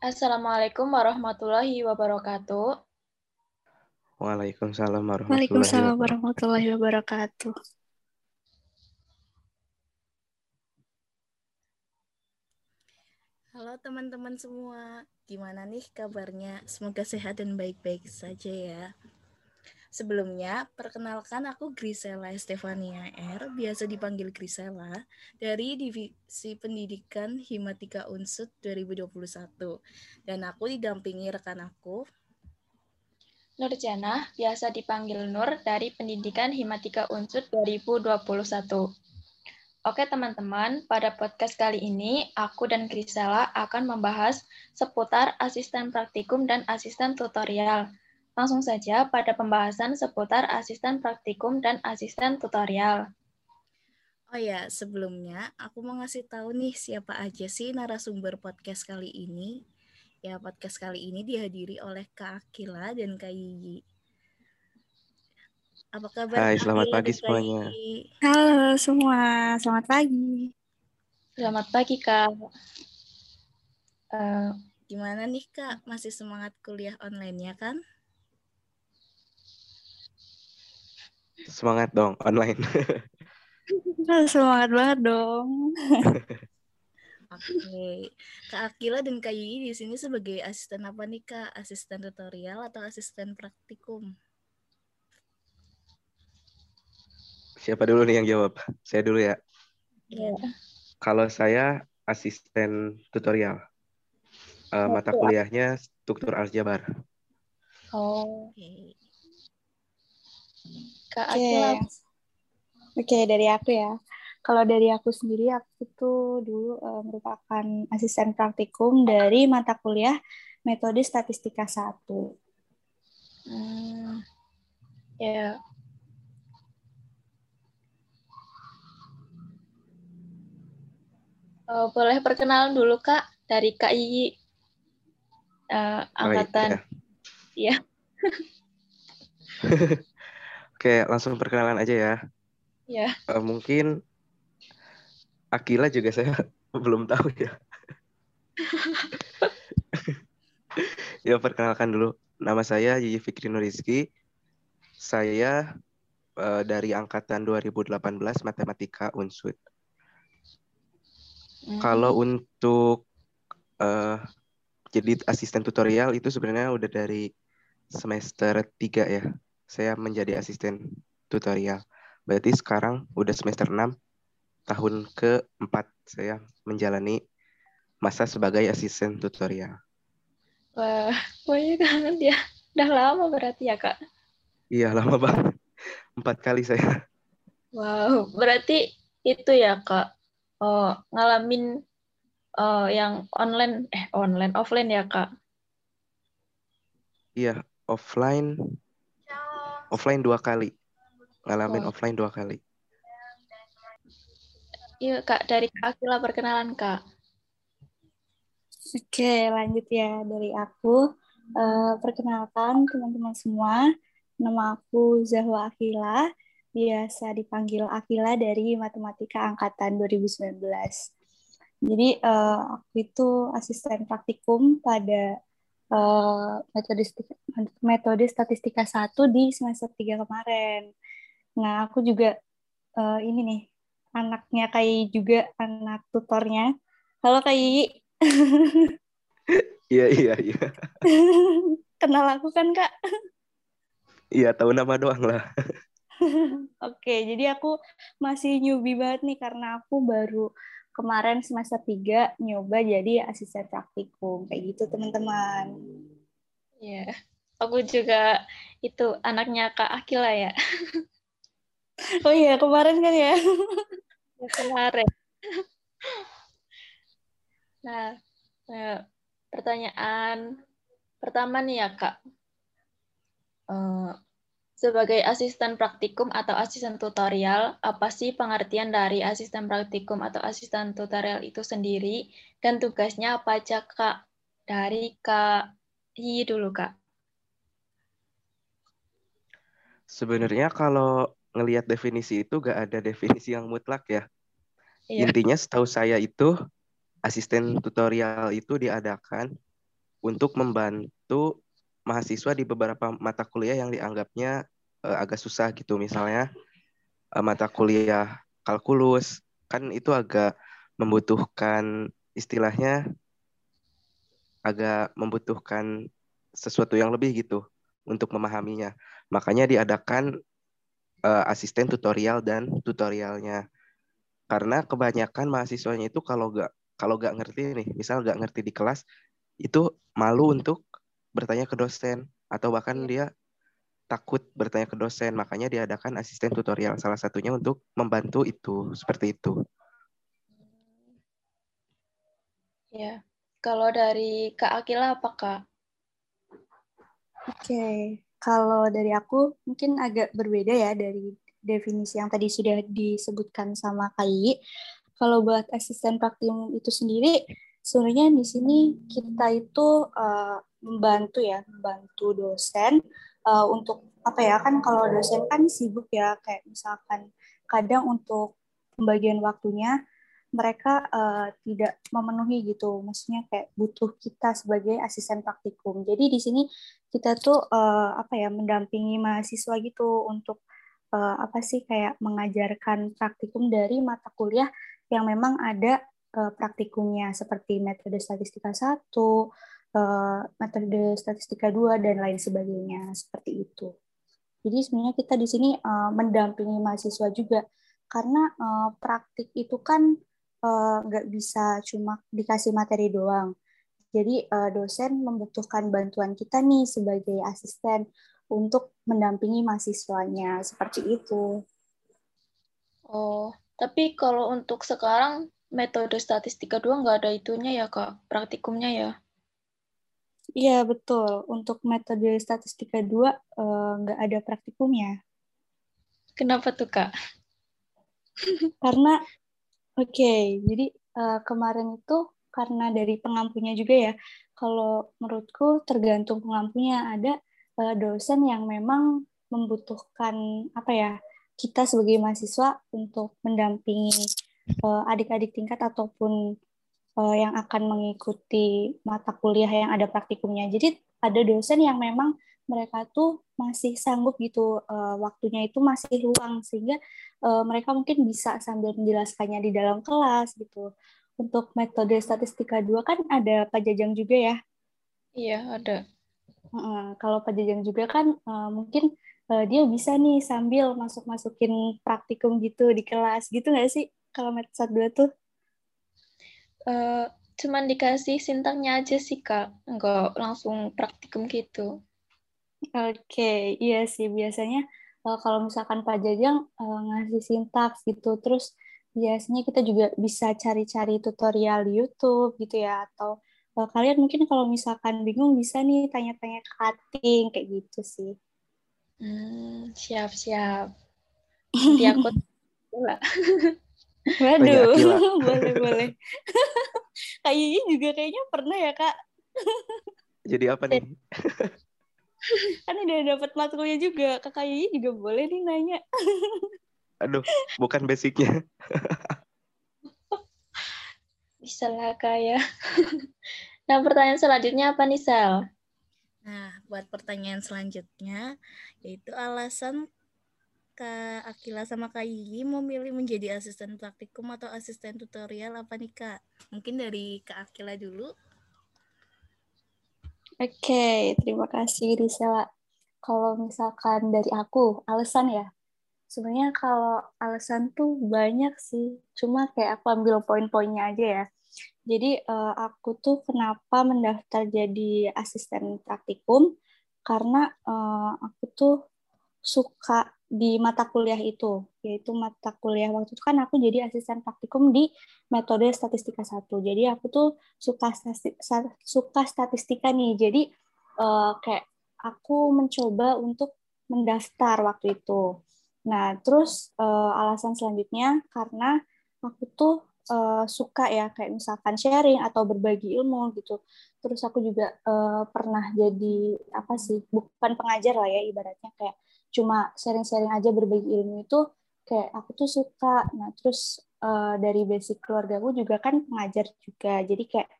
Assalamualaikum warahmatullahi wabarakatuh. Waalaikumsalam warahmatullahi Waalaikumsalam wabarakatuh. warahmatullahi wabarakatuh. Halo teman-teman semua, gimana nih kabarnya? Semoga sehat dan baik-baik saja ya. Sebelumnya, perkenalkan aku Grisela Estefania R, biasa dipanggil Grisela, dari Divisi Pendidikan Himatika Unsud 2021. Dan aku didampingi rekan aku, Nurjana, biasa dipanggil Nur dari Pendidikan Himatika Unsud 2021. Oke teman-teman, pada podcast kali ini aku dan Grisela akan membahas seputar asisten praktikum dan asisten tutorial. Langsung saja pada pembahasan seputar asisten praktikum dan asisten tutorial. Oh ya, sebelumnya aku mau ngasih tahu nih siapa aja sih narasumber podcast kali ini. Ya, podcast kali ini dihadiri oleh Kak Akila dan Kak Yiyi. Apa kabar? Hai, selamat pagi semuanya. Halo semua, selamat pagi. Selamat pagi Kak. Eh, Gimana nih Kak? Masih semangat kuliah online-nya kan? Semangat dong online. Semangat banget dong. Oke. Kak Akila dan Kak Yiyi di sini sebagai asisten apa nih Kak? Asisten tutorial atau asisten praktikum? Siapa dulu nih yang jawab? Saya dulu ya. ya. Kalau saya asisten tutorial. Eh, mata kuliahnya struktur aljabar. Oh, Oke. Kak Oke. Akila, Oke, dari aku ya. Kalau dari aku sendiri, aku tuh dulu eh, merupakan asisten praktikum dari mata kuliah Metode Statistika 1. Hmm, ya. Oh, boleh perkenalan dulu Kak dari Kak Yiyi. Eh, Oh, iya. angkatan. Oke, langsung perkenalan aja ya. Ya. Eh, mungkin Akila juga saya belum tahu ya. ya perkenalkan dulu. Nama saya Yiyi Fikri Nurizki. Saya eh, dari angkatan 2018 Matematika Unsud. Hmm, Kalau untuk eh, jadi asisten tutorial itu sebenarnya udah dari semester 3 ya. Saya menjadi asisten tutorial. Berarti sekarang udah semester 6, tahun keempat saya menjalani masa sebagai asisten tutorial. Wah, banyak banget ya. Udah lama berarti ya Kak. Iya, lama banget. Empat kali saya. Wow, berarti itu ya Kak. Oh, ngalamin eh, yang online, eh online, offline ya Kak. Iya, offline offline dua kali. Ngalamin Wah. offline dua kali. Iya Kak, dari Kak Akila perkenalan Kak. Oke, lanjut ya dari aku. Eh, perkenalkan teman-teman semua, nama aku Zahwa Akila, biasa dipanggil Akila dari Matematika Angkatan 2019. Jadi eh, aku itu asisten praktikum pada eh, metode metode statistika 1 di semester 3 kemarin. Nah, aku juga eh, ini nih, anaknya kayak juga anak tutornya. Halo Kak Yiyi. Iya, iya, iya. Kenal aku kan, Kak? Iya, tahu nama doang lah. Oke, jadi aku masih newbie banget nih karena aku baru kemarin semester 3 nyoba jadi asisten praktikum. Kayak gitu, teman-teman. Iya. Aku juga itu anaknya Kak Akila ya. Oh iya, kemarin kan ya? Ya, kemarin. Nah, eh, pertanyaan pertama nih ya Kak. Eh, sebagai asisten praktikum atau asisten tutorial, apa sih pengertian dari asisten praktikum atau asisten tutorial itu sendiri dan tugasnya apa aja Kak? Dari Kak Yi dulu Kak. Sebenarnya kalau ngelihat definisi itu gak ada definisi yang mutlak ya. Iya. Intinya setahu saya itu asisten tutorial itu diadakan untuk membantu mahasiswa di beberapa mata kuliah yang dianggapnya uh, agak susah gitu. Misalnya uh, mata kuliah kalkulus kan itu agak membutuhkan istilahnya agak membutuhkan sesuatu yang lebih gitu untuk memahaminya. Makanya diadakan uh, asisten tutorial dan tutorialnya. Karena kebanyakan mahasiswanya itu kalau gak kalau gak ngerti nih, misal gak ngerti di kelas, itu malu untuk bertanya ke dosen atau bahkan iya. dia takut bertanya ke dosen. Makanya diadakan asisten tutorial salah satunya untuk membantu itu seperti itu. Ya kalau dari kak Akila apa kak? Oke. Okay. kalau dari aku mungkin agak berbeda ya dari definisi yang tadi sudah disebutkan sama Kai kalau buat asisten praktikum itu sendiri sebenarnya di sini kita itu uh, membantu ya, membantu dosen uh, untuk apa ya kan kalau dosen kan sibuk ya kayak misalkan kadang untuk pembagian waktunya mereka uh, tidak memenuhi gitu, maksudnya kayak butuh kita sebagai asisten praktikum. Jadi di sini kita tuh uh, apa ya mendampingi mahasiswa gitu untuk uh, apa sih kayak mengajarkan praktikum dari mata kuliah yang memang ada uh, praktikumnya seperti metode statistika satu, uh, metode statistika 2 dan lain sebagainya seperti itu. Jadi sebenarnya kita di sini uh, mendampingi mahasiswa juga karena praktik itu kan nggak bisa cuma dikasih materi doang. Jadi dosen membutuhkan bantuan kita nih sebagai asisten untuk mendampingi mahasiswanya seperti itu. Oh, tapi kalau untuk sekarang metode statistika 2 nggak ada itunya ya kak, praktikumnya ya? Iya, betul. Untuk metode statistika 2 eh, nggak ada praktikumnya. Kenapa tuh, Kak? Karena, oke, okay, jadi uh, kemarin itu karena dari pengampunya juga ya, kalau menurutku tergantung pengampunya. Ada uh, dosen yang memang membutuhkan, apa ya, kita sebagai mahasiswa untuk mendampingi adik-adik uh, tingkat ataupun uh, yang akan mengikuti mata kuliah yang ada praktikumnya. Jadi ada dosen yang memang mereka tuh masih sanggup gitu uh, waktunya itu masih luang sehingga uh, mereka mungkin bisa sambil menjelaskannya di dalam kelas gitu. Untuk metode statistika 2 kan ada Pak Jajang juga ya? Iya, ada. Uh, kalau Pak Jajang juga kan uh, mungkin uh, dia bisa nih sambil masuk-masukin praktikum gitu di kelas gitu nggak sih kalau metode 2 tuh? uh, cuman dikasih sintaknya aja sih kak. Nggak langsung praktikum gitu. Oke okay. iya sih. Biasanya uh, kalau misalkan Pak Jajang uh, ngasih sintaks gitu terus biasanya kita juga bisa cari-cari tutorial di YouTube gitu ya atau uh, kalian mungkin kalau misalkan bingung bisa nih tanya-tanya ke cutting kayak gitu sih. Hmm, siap siap. Nanti aku Waduh, boleh boleh. Kak Yiyi juga kayaknya pernah ya kak. Jadi apa nih? kan udah dapat matkulnya juga. Kak Yiyi juga boleh nih nanya. Aduh, bukan basicnya. Bisa lah kak ya. Nah pertanyaan selanjutnya apa nih Sel? Nah, buat pertanyaan selanjutnya, yaitu alasan Kak Akila sama Kak Yigi mau milih menjadi asisten praktikum atau asisten tutorial apa nih Kak? Mungkin dari Kak Akila dulu. Oke, okay, terima kasih Risela. Kalau misalkan dari aku, alasan ya. Sebenarnya kalau alasan tuh banyak sih, cuma kayak aku ambil poin-poinnya aja ya. Jadi uh, aku tuh kenapa mendaftar jadi asisten praktikum karena uh, aku tuh suka di mata kuliah itu, yaitu mata kuliah waktu itu kan aku jadi asisten praktikum di metode statistika satu. Jadi aku tuh suka suka statistika nih. Jadi uh, kayak aku mencoba untuk mendaftar waktu itu. Nah, terus uh, alasan selanjutnya karena aku tuh uh, suka ya kayak misalkan sharing atau berbagi ilmu gitu. Terus aku juga uh, pernah jadi apa sih? bukan pengajar lah ya ibaratnya kayak cuma sharing-sharing aja berbagi ilmu itu kayak aku tuh suka nah terus uh, dari basic keluarga aku juga kan pengajar juga jadi kayak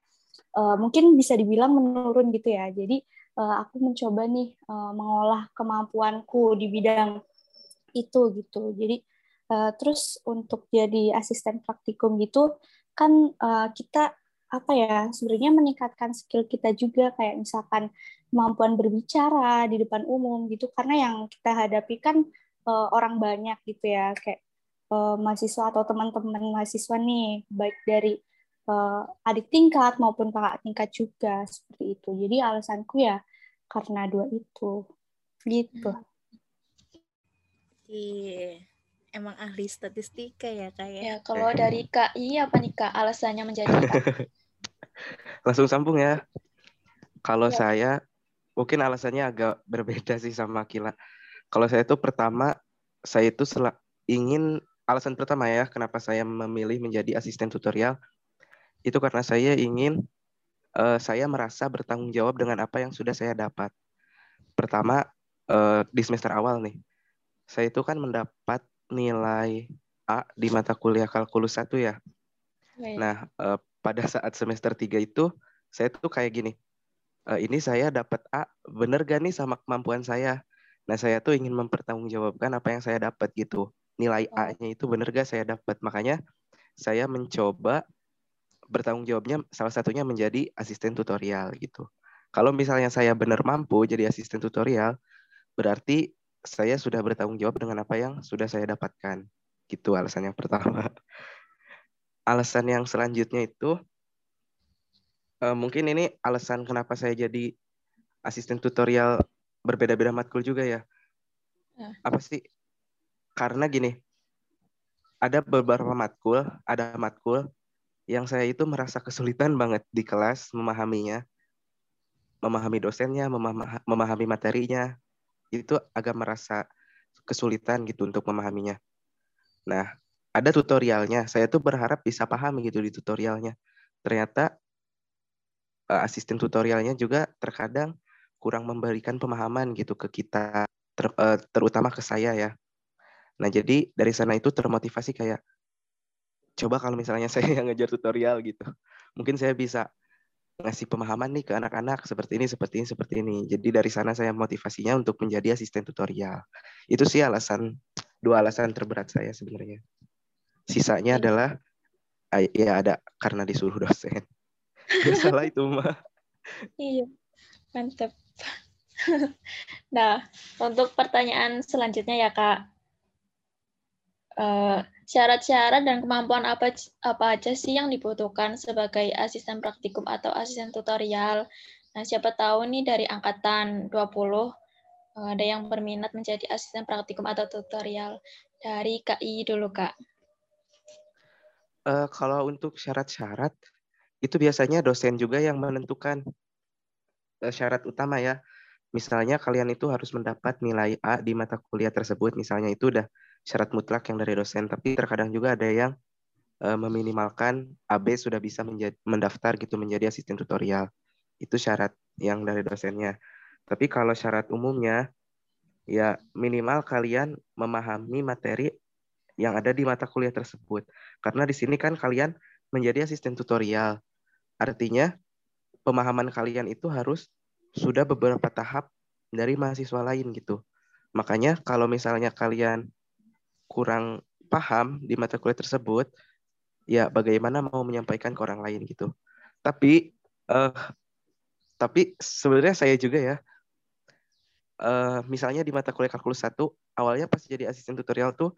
uh, mungkin bisa dibilang menurun gitu ya. Jadi uh, aku mencoba nih uh, mengolah kemampuanku di bidang itu gitu. Jadi uh, terus untuk jadi asisten praktikum gitu kan uh, kita apa ya sebenarnya meningkatkan skill kita juga kayak misalkan kemampuan berbicara di depan umum gitu karena yang kita hadapi kan uh, orang banyak gitu ya kayak uh, mahasiswa atau teman-teman mahasiswa nih baik dari uh, adik tingkat maupun kakak tingkat juga seperti itu. Jadi alasanku ya karena dua itu. Gitu. Iya. Emang ahli statistika ya kak ya? Ya, kalau dari KI apa nih kak alasannya menjadi Langsung sambung ya. Kalau ya. saya mungkin alasannya agak berbeda sih sama Kila. Kalau saya itu pertama saya itu ingin alasan pertama ya kenapa saya memilih menjadi asisten tutorial itu karena saya ingin uh, saya merasa bertanggung jawab dengan apa yang sudah saya dapat. Pertama uh, di semester awal nih, saya itu kan mendapat nilai A di mata kuliah kalkulus satu ya. Baik. Nah uh, pada saat semester 3 itu saya tuh kayak gini, uh, ini saya dapat A, bener gak nih sama kemampuan saya? Nah saya tuh ingin mempertanggungjawabkan apa yang saya dapat gitu. Nilai oh. A-nya itu bener gak saya dapat? Makanya saya mencoba bertanggung jawabnya salah satunya menjadi asisten tutorial gitu. Kalau misalnya saya benar mampu jadi asisten tutorial, berarti saya sudah bertanggung jawab dengan apa yang sudah saya dapatkan. Gitu alasan yang pertama. Alasan yang selanjutnya itu uh, mungkin ini alasan kenapa saya jadi asisten tutorial berbeda-beda matkul juga ya. ya. Apa sih? Karena gini, ada beberapa matkul, ada matkul yang saya itu merasa kesulitan banget di kelas memahaminya, memahami dosennya, memahami materinya, itu agak merasa kesulitan gitu untuk memahaminya. Nah, ada tutorialnya. Saya tuh berharap bisa paham gitu di tutorialnya. Ternyata uh, asisten tutorialnya juga terkadang kurang memberikan pemahaman gitu ke kita, ter, uh, terutama ke saya ya. Nah, jadi dari sana itu termotivasi kayak coba kalau misalnya saya yang ngejar tutorial gitu, mungkin saya bisa ngasih pemahaman nih ke anak-anak seperti ini, seperti ini, seperti ini. Jadi dari sana saya motivasinya untuk menjadi asisten tutorial. Itu sih alasan dua alasan terberat saya sebenarnya. Sisanya adalah ya ada karena disuruh dosen. Ya salah itu mah. Iya, mantap. Nah, untuk pertanyaan selanjutnya ya kak, uh, syarat-syarat dan kemampuan apa apa aja sih yang dibutuhkan sebagai asisten praktikum atau asisten tutorial. Nah, siapa tahu nih dari angkatan 20 eh, ada yang berminat menjadi asisten praktikum atau tutorial. Dari KI dulu, Kak. Uh, kalau untuk syarat-syarat, itu biasanya dosen juga yang menentukan uh, syarat utama ya. Misalnya kalian itu harus mendapat nilai A di mata kuliah tersebut, misalnya itu udah syarat mutlak yang dari dosen, tapi terkadang juga ada yang uh, meminimalkan AB sudah bisa menjadi, mendaftar gitu menjadi asisten tutorial. Itu syarat yang dari dosennya. Tapi kalau syarat umumnya, ya minimal kalian memahami materi yang ada di mata kuliah tersebut. Karena di sini kan kalian menjadi asisten tutorial. Artinya pemahaman kalian itu harus sudah beberapa tahap dari mahasiswa lain gitu. Makanya kalau misalnya kalian kurang paham di mata kuliah tersebut, ya bagaimana mau menyampaikan ke orang lain gitu. Tapi uh, tapi sebenarnya saya juga ya uh, misalnya di mata kuliah kalkulus satu awalnya pas jadi asisten tutorial tuh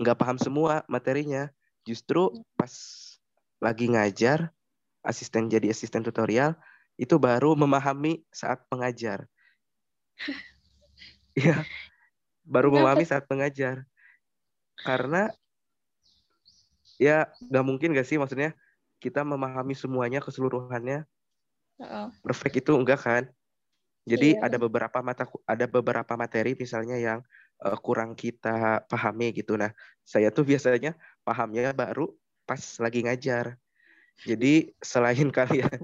nggak paham semua materinya. Justru pas lagi ngajar asisten jadi asisten tutorial itu baru memahami saat pengajar. Iya, baru memahami saat pengajar. Karena ya nggak mungkin gak sih? Maksudnya kita memahami semuanya keseluruhannya. Uh-uh. perfect itu enggak kan? Jadi iya. ada beberapa mata ada beberapa materi misalnya yang uh, kurang kita pahami gitu. Nah saya tuh biasanya pahamnya baru pas lagi ngajar jadi selain kalian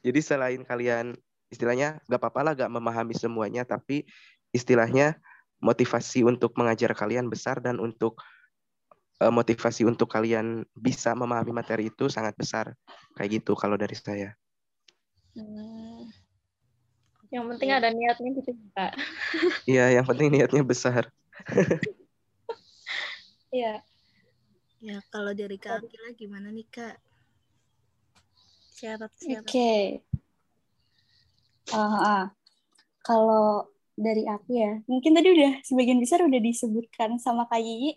jadi selain kalian istilahnya nggak apa-apa lah nggak memahami semuanya tapi istilahnya motivasi untuk mengajar kalian besar dan untuk uh, motivasi untuk kalian bisa memahami materi itu sangat besar. Kayak gitu kalau dari saya. Hmm. Yang penting ada niatnya gitu, Kak. Iya, yang penting niatnya besar. Iya. Ya, kalau dari Kak Akila gimana nih, Kak? Syarat-syarat. Oke. Okay. Uh, uh. Kalau dari aku ya, mungkin tadi udah sebagian besar udah disebutkan sama Kak Yiyi.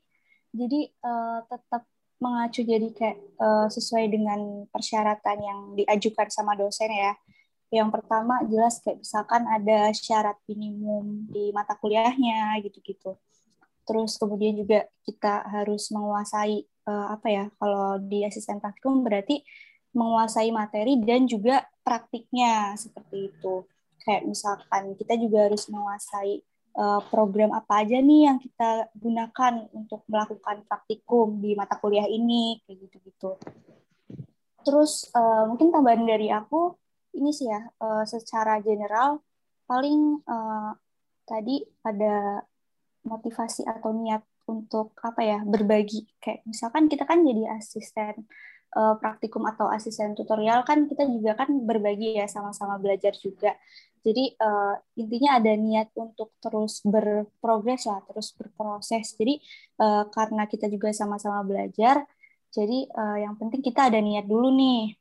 Jadi uh, tetap mengacu jadi kayak uh, sesuai dengan persyaratan yang diajukan sama dosen ya. Yang pertama jelas kayak misalkan ada syarat minimum di mata kuliahnya gitu-gitu. Terus kemudian juga kita harus menguasai uh, apa ya? Kalau di asisten praktikum berarti menguasai materi dan juga praktiknya seperti itu. Kayak misalkan kita juga harus menguasai uh, program apa aja nih yang kita gunakan untuk melakukan praktikum di mata kuliah ini kayak gitu-gitu. Terus uh, mungkin tambahan dari aku ini sih ya uh, secara general paling tadi ada motivasi atau niat untuk apa ya berbagi kayak misalkan kita kan jadi asisten uh, praktikum atau asisten tutorial kan kita juga kan berbagi ya sama-sama belajar juga. Jadi uh, intinya ada niat untuk terus berprogres lah, terus berproses. Jadi uh, karena kita juga sama-sama belajar, jadi uh, yang penting kita ada niat dulu nih.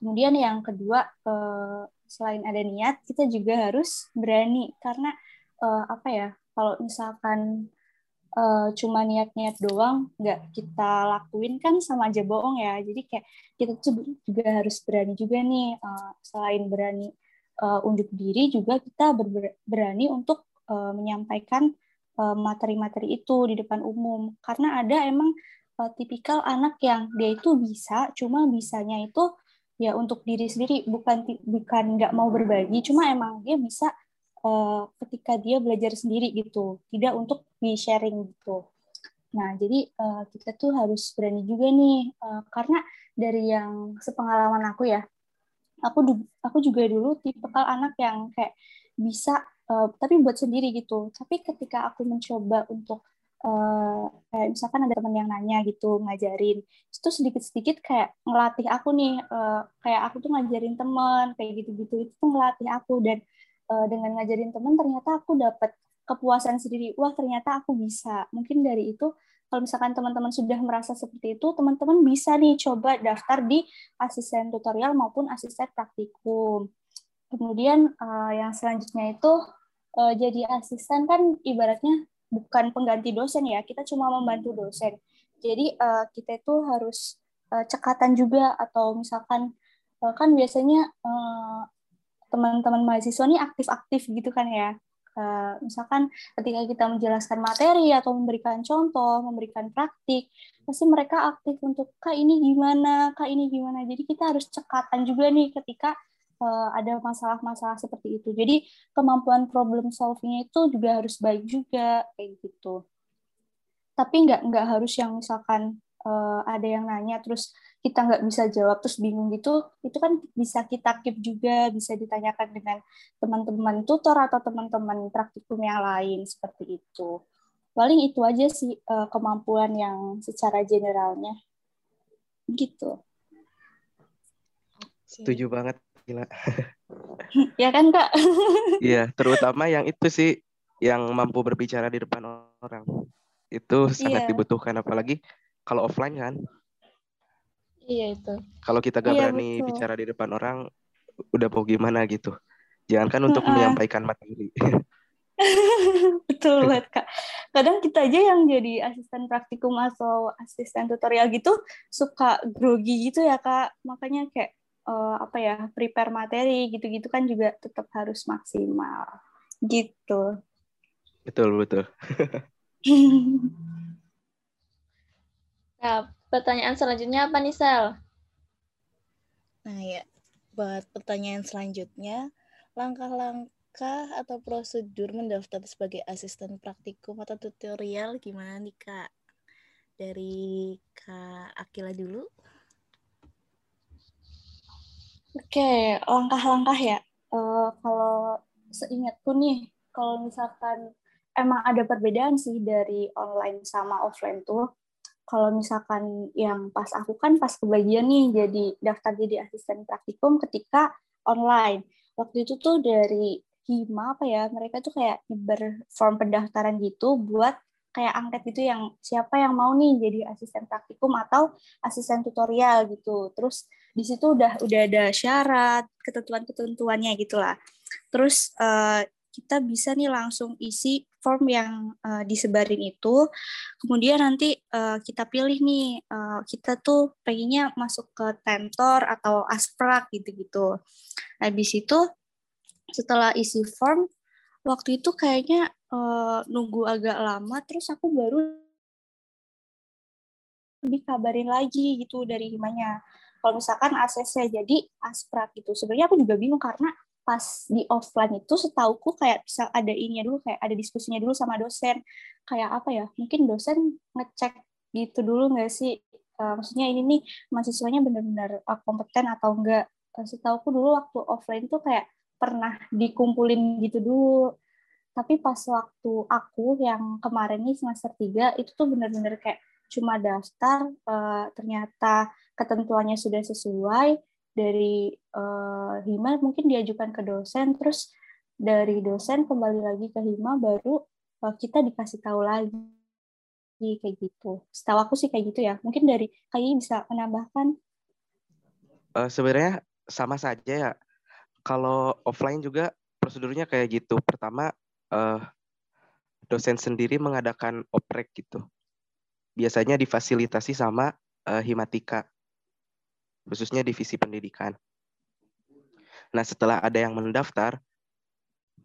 Kemudian yang kedua uh, selain ada niat, kita juga harus berani karena uh, apa ya? Kalau misalkan uh, cuma niat-niat doang nggak kita lakuin kan sama aja bohong ya. Jadi kayak kita tuh juga harus berani juga nih uh, selain berani uh, unjuk diri juga kita ber berani untuk uh, menyampaikan materi-materi uh, itu di depan umum. Karena ada emang uh, tipikal anak yang dia itu bisa cuma bisanya itu ya untuk diri sendiri bukan bukan nggak mau berbagi cuma emang dia bisa uh, ketika dia belajar sendiri gitu, tidak untuk di sharing gitu. Nah, jadi uh, kita tuh harus berani juga nih, uh, karena dari yang sepengalaman aku ya, aku aku juga dulu tipe kal anak yang kayak bisa, uh, tapi buat sendiri gitu. Tapi ketika aku mencoba untuk uh, kayak misalkan ada teman yang nanya gitu ngajarin itu sedikit-sedikit kayak ngelatih aku nih uh, kayak aku tuh ngajarin teman kayak gitu-gitu itu tuh ngelatih aku dan dengan ngajarin teman ternyata aku dapat kepuasan sendiri wah ternyata aku bisa. Mungkin dari itu kalau misalkan teman-teman sudah merasa seperti itu teman-teman bisa nih coba daftar di asisten tutorial maupun asisten praktikum. Kemudian uh, yang selanjutnya itu uh, jadi asisten kan ibaratnya bukan pengganti dosen ya kita cuma membantu dosen. Jadi uh, kita itu harus uh, cekatan juga atau misalkan uh, kan biasanya teman-teman mahasiswa ini aktif-aktif gitu kan ya. Uh, misalkan ketika kita menjelaskan materi atau memberikan contoh, memberikan praktik, pasti mereka aktif untuk kak ini gimana, kak ini gimana. Jadi kita harus cekatan juga nih ketika uh, ada masalah-masalah seperti itu. Jadi kemampuan problem solvingnya itu juga harus baik juga kayak gitu. Tapi nggak nggak harus yang misalkan uh, ada yang nanya terus kita nggak bisa jawab terus bingung gitu itu kan bisa kita keep juga bisa ditanyakan dengan teman-teman tutor atau teman-teman praktikum yang lain seperti itu. Paling itu aja sih uh, kemampuan yang secara generalnya. Gitu. Setuju banget gila. Ya kan kak? Iya terutama yang itu sih yang mampu berbicara di depan orang. Itu sangat iya. dibutuhkan apalagi kalau offline kan Iya itu. Kalau kita gak iya, berani betul. bicara di depan orang, udah mau gimana gitu. Jangankan untuk uh menyampaikan materi. betul banget kak. Kadang kita aja yang jadi asisten praktikum atau asisten tutorial gitu suka grogi gitu ya kak. Makanya kayak uh, apa ya prepare materi gitu-gitu kan juga tetap harus maksimal gitu. Betul betul. nah, Pertanyaan selanjutnya apa nih, Sel? Nah ya, buat pertanyaan selanjutnya, langkah-langkah atau prosedur mendaftar sebagai asisten praktikum atau tutorial gimana nih, Kak? Dari Kak Akila dulu. Oke, langkah-langkah ya. Uh, kalau seingatku nih, kalau misalkan emang ada perbedaan sih dari online sama offline tuh kalau misalkan yang pas aku kan pas kebagian nih jadi daftar jadi asisten praktikum ketika online. Waktu itu tuh dari Hima apa ya, mereka tuh kayak nyebar form pendaftaran gitu buat kayak angket gitu yang siapa yang mau nih jadi asisten praktikum atau asisten tutorial gitu. Terus di situ udah udah ada syarat, ketentuan-ketentuannya gitulah. Terus uh, kita bisa nih langsung isi form yang uh, disebarin itu. Kemudian nanti uh, kita pilih nih, uh, kita tuh pengennya masuk ke tentor atau asprak gitu-gitu. Habis itu setelah isi form, waktu itu kayaknya uh, nunggu agak lama, terus aku baru dikabarin lagi gitu dari himanya. Kalau misalkan ACC jadi asprak gitu. Sebenarnya aku juga bingung karena pas di offline itu setauku kayak bisa ada ininya dulu kayak ada diskusinya dulu sama dosen. Kayak apa ya mungkin dosen ngecek gitu dulu nggak sih? Uh, maksudnya ini nih mahasiswanya benar-benar uh, kompeten atau enggak uh, setauku dulu waktu offline tuh kayak pernah dikumpulin gitu dulu. Tapi pas waktu aku yang kemarin nih semester 3 itu tuh benar-benar kayak cuma daftar uh, ternyata ketentuannya sudah sesuai dari uh, Hima mungkin diajukan ke dosen terus dari dosen kembali lagi ke Hima baru uh, kita dikasih tahu lagi kayak gitu. Setahu aku sih kayak gitu ya. Mungkin dari kayaknya bisa menambahkan. Uh, sebenarnya sama saja ya. Kalau offline juga prosedurnya kayak gitu. Pertama uh, dosen sendiri mengadakan oprek gitu. Biasanya difasilitasi sama uh, Himatika khususnya divisi pendidikan. Nah, setelah ada yang mendaftar,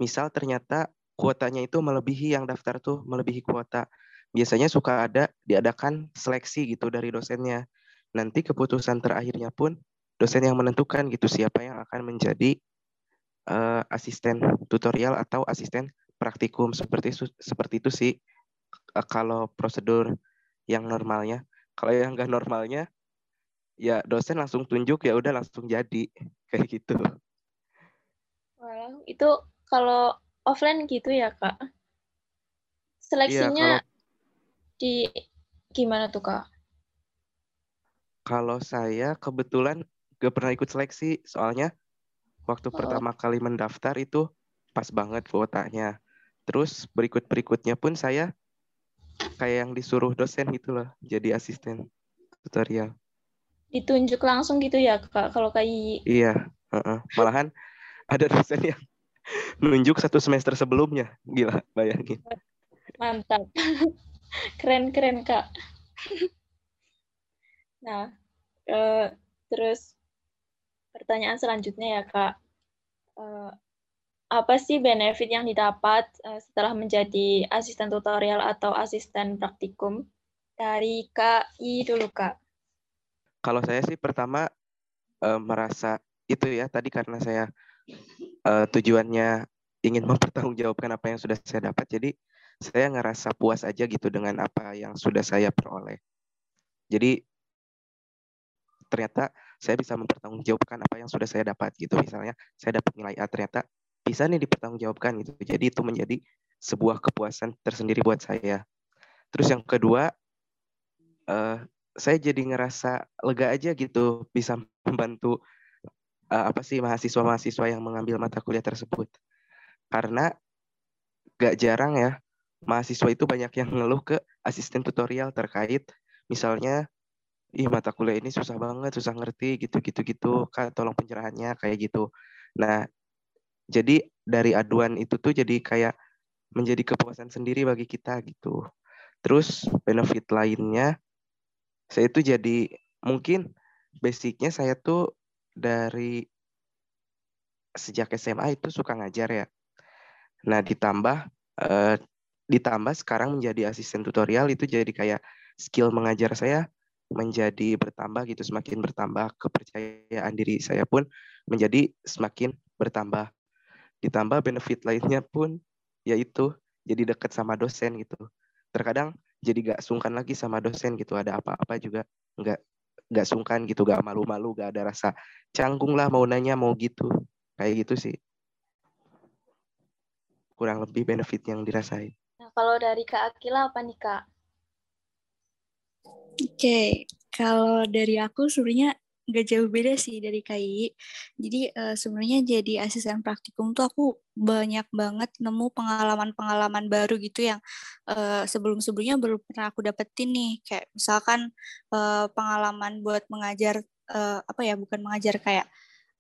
misal ternyata kuotanya itu melebihi yang daftar tuh, melebihi kuota. Biasanya suka ada diadakan seleksi gitu dari dosennya. Nanti keputusan terakhirnya pun dosen yang menentukan gitu siapa yang akan menjadi uh, asisten tutorial atau asisten praktikum seperti seperti itu sih uh, kalau prosedur yang normalnya. Kalau yang enggak normalnya ya dosen langsung tunjuk ya udah langsung jadi kayak gitu. Walau itu kalau offline gitu ya kak? Seleksinya ya, kalau, di gimana tuh kak? Kalau saya kebetulan gak pernah ikut seleksi soalnya waktu oh. pertama kali mendaftar itu pas banget kuotanya. Terus berikut berikutnya pun saya kayak yang disuruh dosen gitu loh jadi asisten tutorial ditunjuk langsung gitu ya kak kalau kayak iya uh -uh. malahan ada dosen yang nunjuk satu semester sebelumnya. Gila bayangin. Mantap. Keren keren kak. Nah uh, terus pertanyaan selanjutnya ya kak. Uh, apa sih benefit yang didapat uh, setelah menjadi asisten tutorial atau asisten praktikum? Dari Kak I dulu Kak kalau saya sih pertama uh, merasa itu ya tadi karena saya uh, tujuannya ingin mempertanggungjawabkan apa yang sudah saya dapat, jadi saya ngerasa puas aja gitu dengan apa yang sudah saya peroleh. Jadi ternyata saya bisa mempertanggungjawabkan apa yang sudah saya dapat gitu. Misalnya saya dapat nilai A ternyata bisa nih dipertanggungjawabkan gitu. Jadi itu menjadi sebuah kepuasan tersendiri buat saya. Terus yang kedua, uh, saya jadi ngerasa lega aja gitu bisa membantu uh, apa sih mahasiswa-mahasiswa yang mengambil mata kuliah tersebut. Karena gak jarang ya mahasiswa itu banyak yang ngeluh ke asisten tutorial terkait misalnya ih mata kuliah ini susah banget, susah ngerti gitu-gitu gitu, Kak tolong pencerahannya kayak gitu. Nah, jadi dari aduan itu tuh jadi kayak menjadi kepuasan sendiri bagi kita gitu. Terus benefit lainnya saya itu jadi mungkin basicnya saya tuh dari sejak SMA itu suka ngajar ya. Nah ditambah uh, ditambah sekarang menjadi asisten tutorial itu jadi kayak skill mengajar saya menjadi bertambah gitu semakin bertambah kepercayaan diri saya pun menjadi semakin bertambah ditambah benefit lainnya pun yaitu jadi dekat sama dosen gitu terkadang jadi gak sungkan lagi sama dosen gitu. Ada apa-apa juga nggak nggak sungkan gitu gak malu-malu gak ada rasa canggung lah mau nanya mau gitu. Kayak gitu sih. Kurang lebih benefit yang dirasain. Nah kalau dari kak Akila apa nih kak? Oke, kalau dari aku sebenarnya nggak jauh beda sih dari KI. Jadi uh, sebenarnya jadi asisten praktikum tuh aku banyak banget nemu pengalaman-pengalaman baru gitu yang uh, sebelum-sebelumnya belum pernah aku dapetin nih. Kayak misalkan uh, pengalaman buat mengajar uh, apa ya, bukan mengajar kayak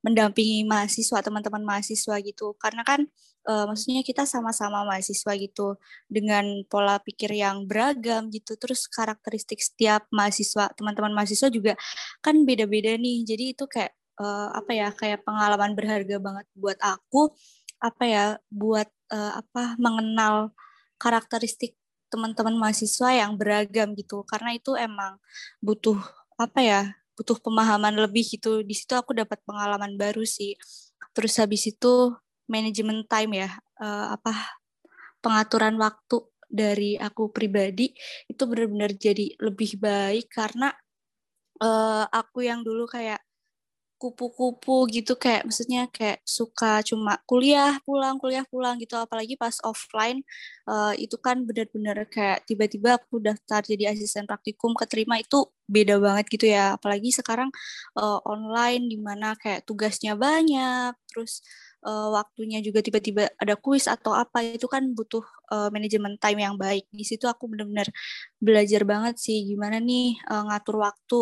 mendampingi mahasiswa teman-teman mahasiswa gitu. Karena kan uh, maksudnya kita sama-sama mahasiswa gitu dengan pola pikir yang beragam gitu. Terus karakteristik setiap mahasiswa teman-teman mahasiswa juga kan beda-beda nih. Jadi itu kayak uh, apa ya kayak pengalaman berharga banget buat aku apa ya buat uh, apa mengenal karakteristik teman-teman mahasiswa yang beragam gitu. Karena itu emang butuh apa ya butuh pemahaman lebih gitu. Di situ aku dapat pengalaman baru sih. Terus habis itu manajemen time ya uh, apa pengaturan waktu dari aku pribadi itu benar-benar jadi lebih baik karena uh, aku yang dulu kayak kupu-kupu gitu kayak maksudnya kayak suka cuma kuliah pulang kuliah pulang gitu. Apalagi pas offline uh, itu kan benar-benar kayak tiba-tiba aku daftar jadi asisten praktikum keterima itu beda banget gitu ya. Apalagi sekarang uh, online di mana kayak tugasnya banyak terus uh, waktunya juga tiba-tiba ada kuis atau apa itu kan butuh uh, manajemen time yang baik. Di situ aku benar-benar belajar banget sih gimana nih uh, ngatur waktu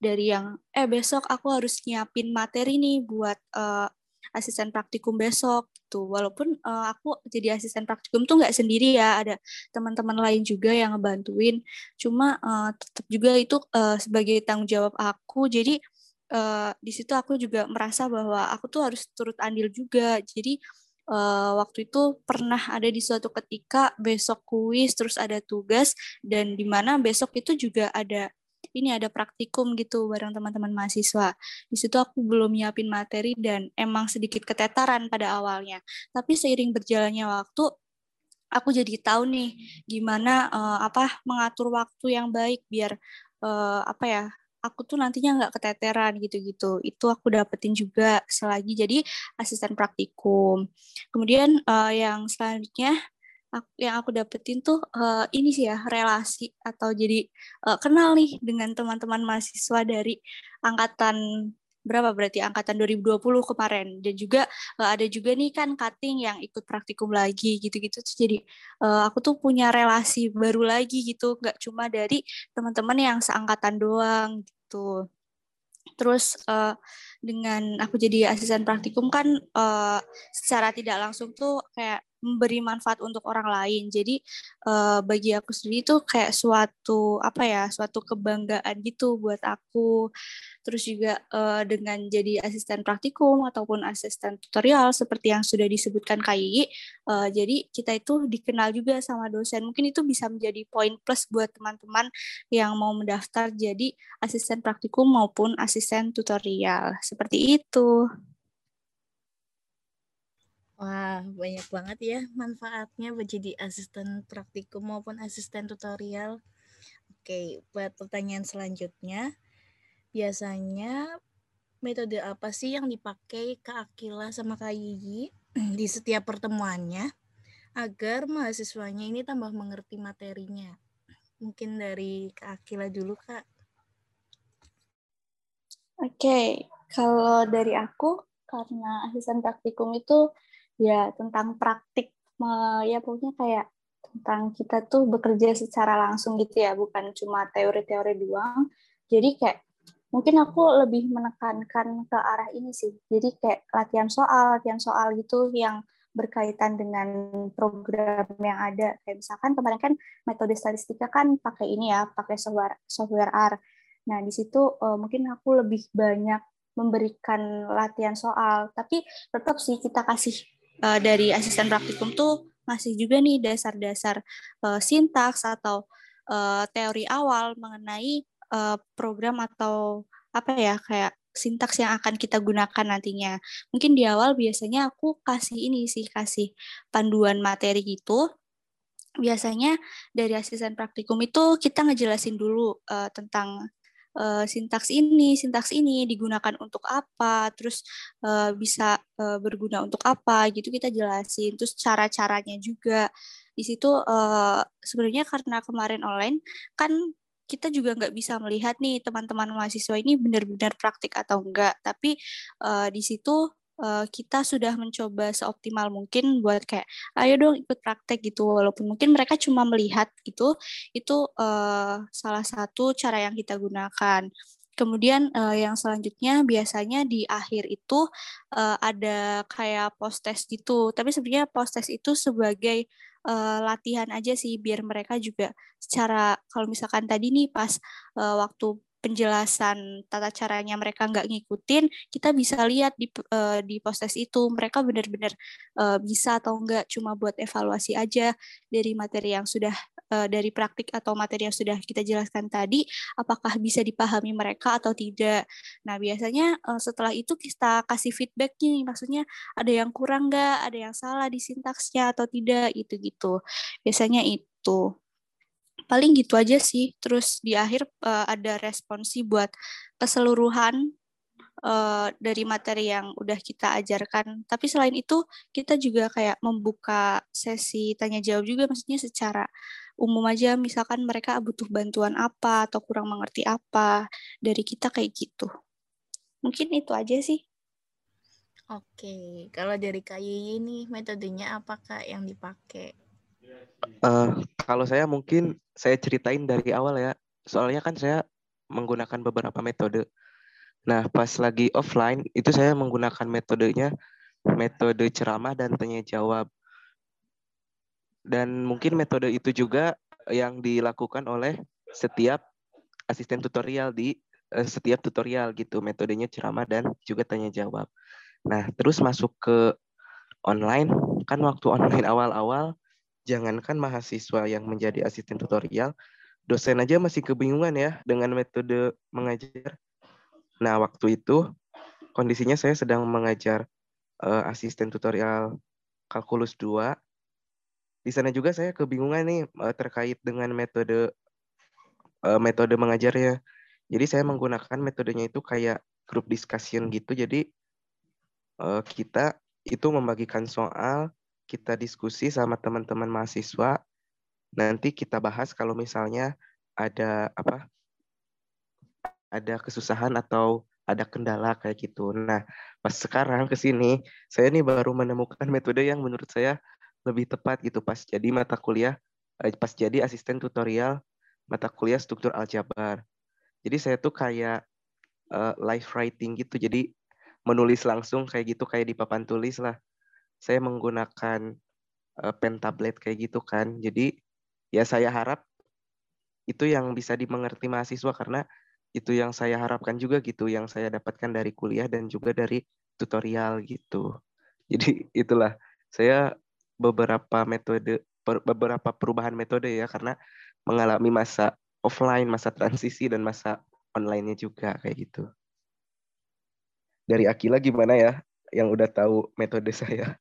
dari yang eh besok aku harus nyiapin materi nih buat uh, asisten praktikum besok gitu. Walaupun uh, aku jadi asisten praktikum tuh nggak sendiri ya, ada teman-teman lain juga yang ngebantuin. Cuma uh, tetap juga itu uh, sebagai tanggung jawab aku. Jadi uh, di situ aku juga merasa bahwa aku tuh harus turut andil juga. Jadi uh, waktu itu pernah ada di suatu ketika besok kuis terus ada tugas dan di mana besok itu juga ada ini ada praktikum gitu bareng teman-teman mahasiswa. Di situ aku belum nyiapin materi dan emang sedikit ketetaran pada awalnya. Tapi seiring berjalannya waktu aku jadi tahu nih gimana uh, apa mengatur waktu yang baik biar uh, apa ya aku tuh nantinya nggak keteteran gitu-gitu. Itu aku dapetin juga selagi jadi asisten praktikum. Kemudian uh, yang selanjutnya aku, yang aku dapetin tuh uh, ini sih ya relasi atau jadi uh, kenal nih dengan teman-teman mahasiswa dari angkatan berapa berarti angkatan 2020 kemarin dan juga uh, ada juga nih kan cutting yang ikut praktikum lagi gitu-gitu jadi uh, aku tuh punya relasi baru lagi gitu nggak cuma dari teman-teman yang seangkatan doang gitu. Terus uh, dengan aku jadi asisten praktikum kan uh, secara tidak langsung tuh kayak memberi manfaat untuk orang lain. Jadi uh, bagi aku sendiri itu kayak suatu apa ya, suatu kebanggaan gitu buat aku. Terus juga uh, dengan jadi asisten praktikum ataupun asisten tutorial seperti yang sudah disebutkan KI, uh, jadi kita itu dikenal juga sama dosen. Mungkin itu bisa menjadi poin plus buat teman-teman yang mau mendaftar jadi asisten praktikum maupun asisten tutorial. Seperti itu. Wah, banyak banget ya manfaatnya menjadi asisten praktikum maupun asisten tutorial. Oke, buat pertanyaan selanjutnya, biasanya metode apa sih yang dipakai Kak Akila sama Kak Yigi di setiap pertemuannya agar mahasiswanya ini tambah mengerti materinya? Mungkin dari Kak Akila dulu, Kak. Oke, kalau dari aku, karena asisten praktikum itu ya tentang praktik ya pokoknya kayak tentang kita tuh bekerja secara langsung gitu ya bukan cuma teori-teori doang. Jadi kayak mungkin aku lebih menekankan ke arah ini sih. Jadi kayak latihan soal latihan soal gitu yang berkaitan dengan program yang ada. Kayak misalkan kemarin kan metode statistika kan pakai ini ya pakai software software R. Nah di situ uh, mungkin aku lebih banyak memberikan latihan soal. Tapi tetap sih kita kasih uh, dari asisten praktikum tuh masih juga nih dasar-dasar uh, sintaks atau uh, teori awal mengenai uh, program atau apa ya kayak sintaks yang akan kita gunakan nantinya. Mungkin di awal biasanya aku kasih ini sih kasih panduan materi gitu. Biasanya dari asisten praktikum itu kita ngejelasin dulu uh, tentang uh, sintaks ini, sintaks ini digunakan untuk apa, terus uh, bisa uh, berguna untuk apa, gitu kita jelasin. Terus cara-caranya juga di situ uh, sebenarnya karena kemarin online kan kita juga nggak bisa melihat nih teman-teman mahasiswa ini benar-benar praktik atau enggak. Tapi uh, di situ uh, kita sudah mencoba seoptimal mungkin buat kayak ayo dong ikut praktek gitu walaupun mungkin mereka cuma melihat gitu itu uh, salah satu cara yang kita gunakan Kemudian uh, yang selanjutnya biasanya di akhir itu uh, ada kayak post test gitu. Tapi sebenarnya post test itu sebagai uh, latihan aja sih biar mereka juga secara kalau misalkan tadi nih pas uh, waktu penjelasan tata caranya mereka nggak ngikutin, kita bisa lihat di uh, di proses itu mereka benar-benar uh, bisa atau enggak cuma buat evaluasi aja dari materi yang sudah uh, dari praktik atau materi yang sudah kita jelaskan tadi, apakah bisa dipahami mereka atau tidak. Nah biasanya uh, setelah itu kita kasih feedback nih, maksudnya ada yang kurang nggak, ada yang salah di sintaksnya atau tidak, itu gitu. Biasanya itu paling gitu aja sih. Terus di akhir uh, ada responsi buat keseluruhan uh, dari materi yang udah kita ajarkan. Tapi selain itu kita juga kayak membuka sesi tanya jawab juga, maksudnya secara umum aja. Misalkan mereka butuh bantuan apa atau kurang mengerti apa dari kita kayak gitu. Mungkin itu aja sih. Oke, kalau dari KYI ini metodenya apakah yang dipakai? Uh, kalau saya mungkin saya ceritain dari awal ya. Soalnya kan saya menggunakan beberapa metode. Nah, pas lagi offline itu saya menggunakan metodenya metode ceramah dan tanya jawab. Dan mungkin metode itu juga yang dilakukan oleh setiap asisten tutorial di uh, setiap tutorial gitu. Metodenya ceramah dan juga tanya jawab. Nah, terus masuk ke online kan waktu online awal-awal jangankan mahasiswa yang menjadi asisten tutorial, dosen aja masih kebingungan ya dengan metode mengajar. Nah, waktu itu kondisinya saya sedang mengajar uh, asisten tutorial kalkulus 2. Di sana juga saya kebingungan nih uh, terkait dengan metode uh, metode mengajarnya. Jadi saya menggunakan metodenya itu kayak group discussion gitu. Jadi uh, kita itu membagikan soal kita diskusi sama teman-teman mahasiswa. Nanti kita bahas kalau misalnya ada apa? Ada kesusahan atau ada kendala kayak gitu. Nah, pas sekarang ke sini, saya nih baru menemukan metode yang menurut saya lebih tepat gitu pas jadi mata kuliah, eh, pas jadi asisten tutorial mata kuliah struktur aljabar. Jadi saya tuh kayak uh, live writing gitu. Jadi menulis langsung kayak gitu kayak di papan tulis lah saya menggunakan uh, pen tablet kayak gitu kan. Jadi ya saya harap itu yang bisa dimengerti mahasiswa karena itu yang saya harapkan juga gitu yang saya dapatkan dari kuliah dan juga dari tutorial gitu. Jadi itulah saya beberapa metode beberapa perubahan metode ya karena mengalami masa offline, masa transisi dan masa online-nya juga kayak gitu. Dari Akila gimana ya yang udah tahu metode saya?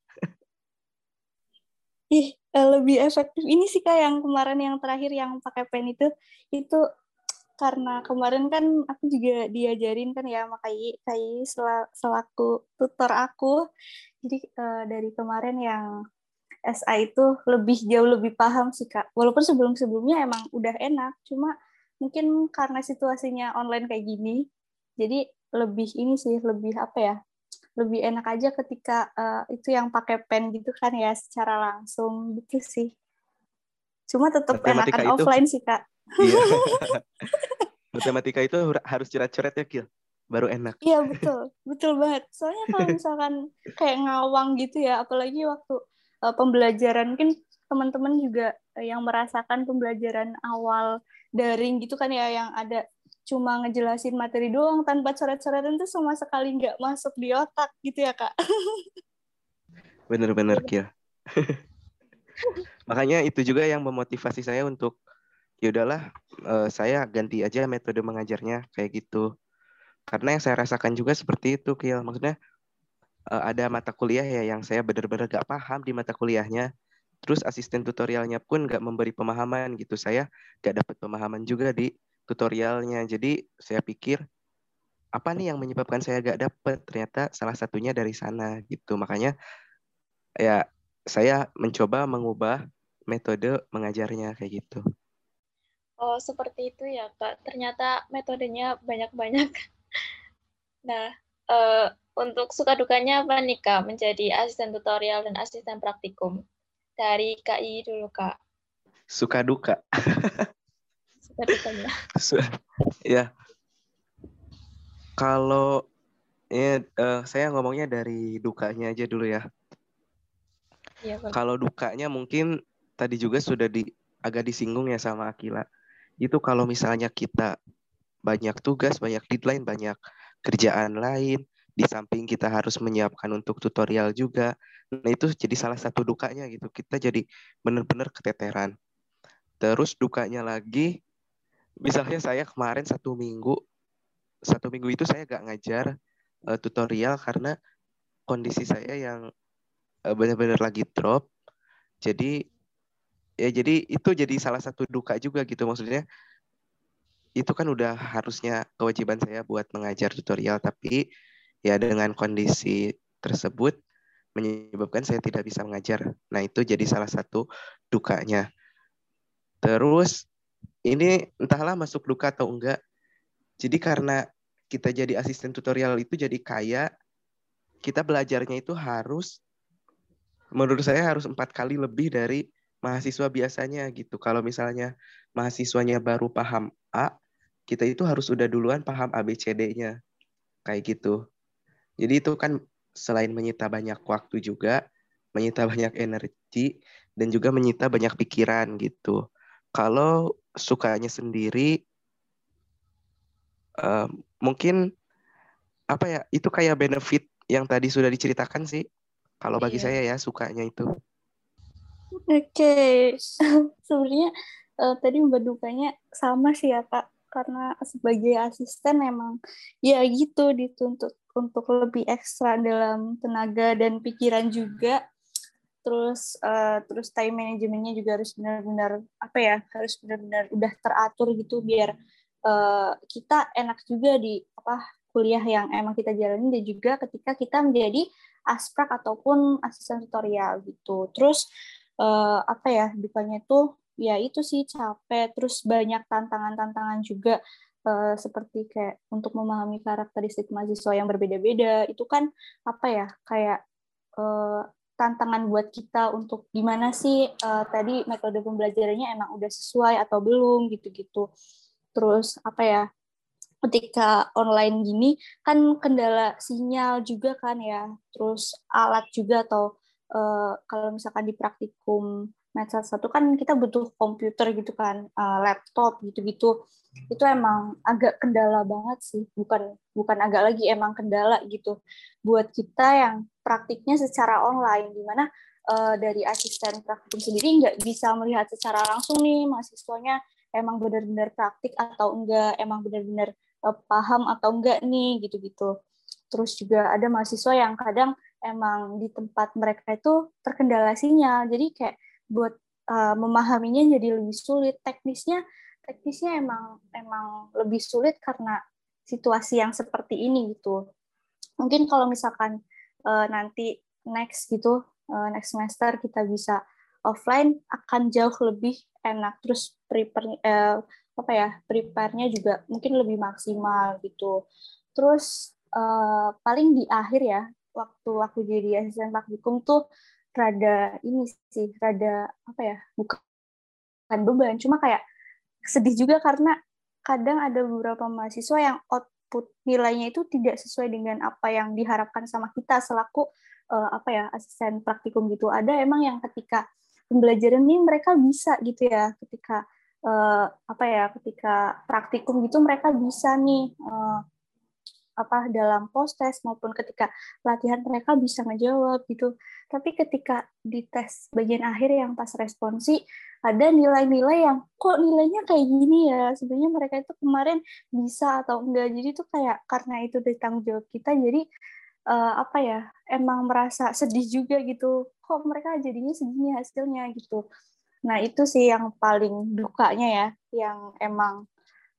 Ih eh, lebih efektif. Ini sih kayak yang kemarin yang terakhir yang pakai pen itu itu karena kemarin kan aku juga diajarin kan ya sama Kai Kai selaku tutor aku. Jadi uh, dari kemarin yang SA itu lebih jauh lebih paham sih kak. Walaupun sebelum sebelumnya emang udah enak cuma mungkin karena situasinya online kayak gini jadi lebih ini sih lebih apa ya lebih enak aja ketika uh, itu yang pakai pen gitu kan ya secara langsung gitu sih. Cuma tetap enakan itu, offline sih kak. Iya. Matematika itu harus coret-coret ya Kil, baru enak. Iya betul, betul banget. Soalnya kalau misalkan kayak ngawang gitu ya, apalagi waktu uh, pembelajaran mungkin teman-teman juga yang merasakan pembelajaran awal daring gitu kan ya yang ada cuma ngejelasin materi doang tanpa coret-coretan itu sama sekali nggak masuk di otak gitu ya kak. Bener-bener Kia makanya itu juga yang memotivasi saya untuk ya udahlah uh, saya ganti aja metode mengajarnya kayak gitu. Karena yang saya rasakan juga seperti itu Kiel maksudnya uh, ada mata kuliah ya yang saya benar-benar gak paham di mata kuliahnya. Terus asisten tutorialnya pun gak memberi pemahaman gitu. Saya gak dapat pemahaman juga di tutorialnya. Jadi saya pikir apa nih yang menyebabkan saya gak dapet? Ternyata salah satunya dari sana gitu. Makanya ya saya mencoba mengubah metode mengajarnya kayak gitu. Oh, seperti itu ya, Kak. Ternyata metodenya banyak-banyak. Nah, uh, untuk suka dukanya apa nih, Kak? Menjadi asisten tutorial dan asisten praktikum. Dari KI dulu, Kak. Suka duka. ya. Kalau ya, uh, saya ngomongnya dari dukanya aja dulu ya. Ya, Kalau dukanya mungkin tadi juga sudah di agak disinggung ya sama Akila. Itu kalau misalnya kita banyak tugas, banyak deadline, banyak kerjaan lain, di samping kita harus menyiapkan untuk tutorial juga. Nah itu jadi salah satu dukanya gitu. Kita jadi benar-benar keteteran. Terus dukanya lagi, misalnya saya kemarin satu minggu, satu minggu itu saya gak ngajar uh, tutorial karena kondisi saya yang uh, benar-benar lagi drop. Jadi ya jadi itu jadi salah satu duka juga gitu maksudnya itu kan udah harusnya kewajiban saya buat mengajar tutorial tapi ya dengan kondisi tersebut menyebabkan saya tidak bisa mengajar. Nah, itu jadi salah satu dukanya. Terus ini entahlah masuk duka atau enggak. Jadi karena kita jadi asisten tutorial itu jadi kaya kita belajarnya itu harus menurut saya harus empat kali lebih dari mahasiswa biasanya gitu. Kalau misalnya mahasiswanya baru paham A, kita itu harus udah duluan paham ABCD-nya. Kayak gitu. Jadi itu kan selain menyita banyak waktu juga, menyita banyak energi, dan juga menyita banyak pikiran gitu. Kalau sukanya sendiri, uh, mungkin apa ya, itu kayak benefit yang tadi sudah diceritakan sih. Kalau bagi iya. saya ya sukanya itu. Oke, okay. sebenarnya uh, tadi mbak dukanya sama sih ya kak karena sebagai asisten emang ya gitu dituntut untuk lebih ekstra dalam tenaga dan pikiran juga terus uh, terus time manajemennya juga harus benar-benar apa ya harus benar-benar udah teratur gitu biar uh, kita enak juga di apa kuliah yang emang kita jalani dan juga ketika kita menjadi asprak ataupun asisten tutorial gitu. Terus uh, apa ya dukanya itu ya itu sih capek. Terus banyak tantangan-tantangan juga uh, seperti kayak untuk memahami karakteristik mahasiswa yang berbeda-beda. Itu kan apa ya kayak uh, tantangan buat kita untuk gimana sih uh, tadi metode pembelajarannya emang udah sesuai atau belum gitu-gitu. Terus apa ya ketika online gini kan kendala sinyal juga kan ya. Terus alat juga atau uh, kalau misalkan di praktikum medsos satu kan kita butuh komputer gitu kan uh, laptop gitu-gitu. Itu emang agak kendala banget sih. Bukan bukan agak lagi emang kendala gitu. Buat kita yang praktiknya secara online di mana uh, dari asisten praktikum sendiri nggak bisa melihat secara langsung nih mahasiswanya emang benar-benar praktik atau enggak emang benar-benar uh, paham atau enggak nih gitu-gitu terus juga ada mahasiswa yang kadang emang di tempat mereka itu terkendala sinyal jadi kayak buat uh, memahaminya jadi lebih sulit. Teknisnya teknisnya emang emang lebih sulit karena situasi yang seperti ini gitu. Mungkin kalau misalkan uh, nanti next gitu uh, next semester kita bisa offline akan jauh lebih enak. Terus prepare uh, apa ya prepare-nya juga mungkin lebih maksimal gitu. Terus uh, paling di akhir ya waktu aku jadi asisten praktikum tuh rada ini sih rada apa ya bukan beban cuma kayak sedih juga karena kadang ada beberapa mahasiswa yang output nilainya itu tidak sesuai dengan apa yang diharapkan sama kita selaku uh, apa ya asisten praktikum gitu. Ada emang yang ketika pembelajaran ini mereka bisa gitu ya ketika uh, apa ya ketika praktikum gitu mereka bisa nih uh, apa dalam post maupun ketika latihan mereka bisa ngejawab gitu. Tapi ketika di tes bagian akhir yang pas responsi ada nilai-nilai yang kok nilainya kayak gini ya. Sebenarnya mereka itu kemarin bisa atau enggak. Jadi itu kayak karena itu dari jawab kita jadi uh, apa ya emang merasa sedih juga gitu. Kok mereka jadinya segini hasilnya gitu. Nah, itu sih yang paling dukanya ya, yang emang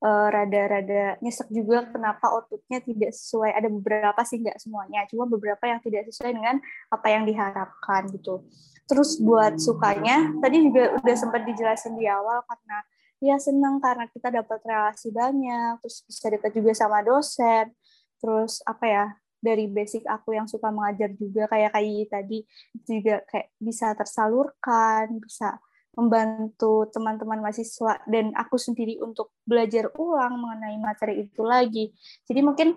uh, rada-rada nyesek juga kenapa outputnya tidak sesuai. Ada beberapa sih nggak semuanya, cuma beberapa yang tidak sesuai dengan apa yang diharapkan gitu. Terus buat sukanya, tadi juga udah sempat dijelasin di awal karena ya senang karena kita dapat relasi banyak, terus bisa dekat juga sama dosen, terus apa ya dari basic aku yang suka mengajar juga kayak kayak tadi juga kayak bisa tersalurkan, bisa membantu teman-teman mahasiswa dan aku sendiri untuk belajar ulang mengenai materi itu lagi. Jadi mungkin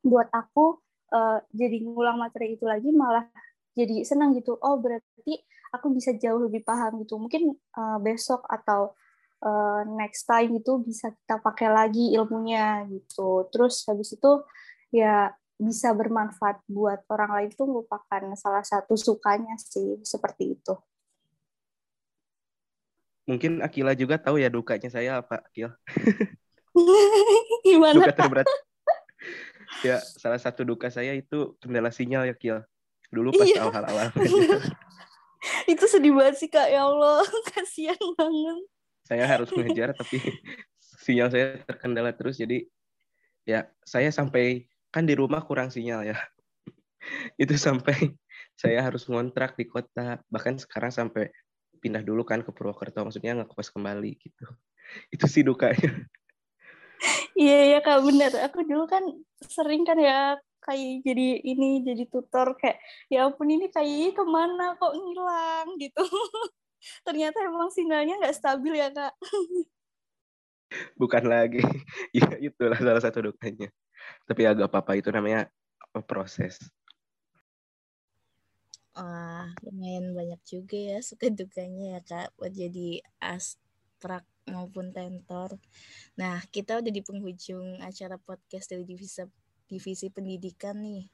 buat aku uh, jadi ngulang materi itu lagi malah jadi senang gitu. Oh berarti aku bisa jauh lebih paham gitu. Mungkin uh, besok atau uh, next time itu bisa kita pakai lagi ilmunya gitu. Terus habis itu ya bisa bermanfaat buat orang lain itu merupakan salah satu sukanya sih seperti itu. Mungkin Akila juga tahu ya dukanya saya apa, Akil? Gimana? Duka terberat. ya, salah satu duka saya itu kendala sinyal ya, Akil. Dulu pas Iya. awal-awal. itu sedih banget sih kak ya Allah kasihan banget saya harus mengejar tapi sinyal saya terkendala terus jadi ya saya sampai kan di rumah kurang sinyal ya itu sampai saya harus ngontrak di kota bahkan sekarang sampai pindah dulu kan ke Purwokerto maksudnya ngekos kembali gitu. Itu sih dukanya. Iya iya kak bener. Aku dulu kan sering kan ya kayak jadi ini jadi tutor kayak ya ampun ini kayak ke mana? Kok ngilang? gitu. Ternyata emang sinyalnya nggak stabil ya kak. Bukan lagi. Ya itulah salah satu dukanya. Tapi agak apa-apa itu namanya proses Wah, lumayan banyak juga ya suka dukanya ya kak buat jadi asprak maupun tentor. Nah, kita udah di penghujung acara podcast dari divisi divisi pendidikan nih.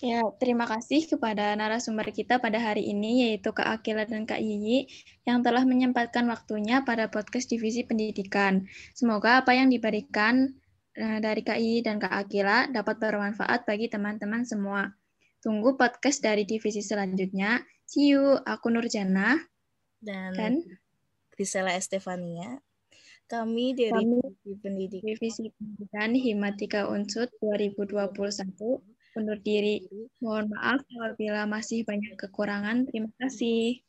Ya, terima kasih kepada narasumber kita pada hari ini, yaitu Kak Akila dan Kak Yiyi, yang telah menyempatkan waktunya pada podcast Divisi Pendidikan. Semoga apa yang diberikan eh, dari Kak Yiyi dan Kak Akila dapat bermanfaat bagi teman-teman semua. Tunggu podcast dari divisi selanjutnya. See you, aku Nurjana. Dan Dan Grisela Estefania. Kami dari Kami divisi pendidikan Divisi Pendidikan Himatika Unsud 2021 undur diri. Mohon maaf apabila masih banyak kekurangan. Terima kasih.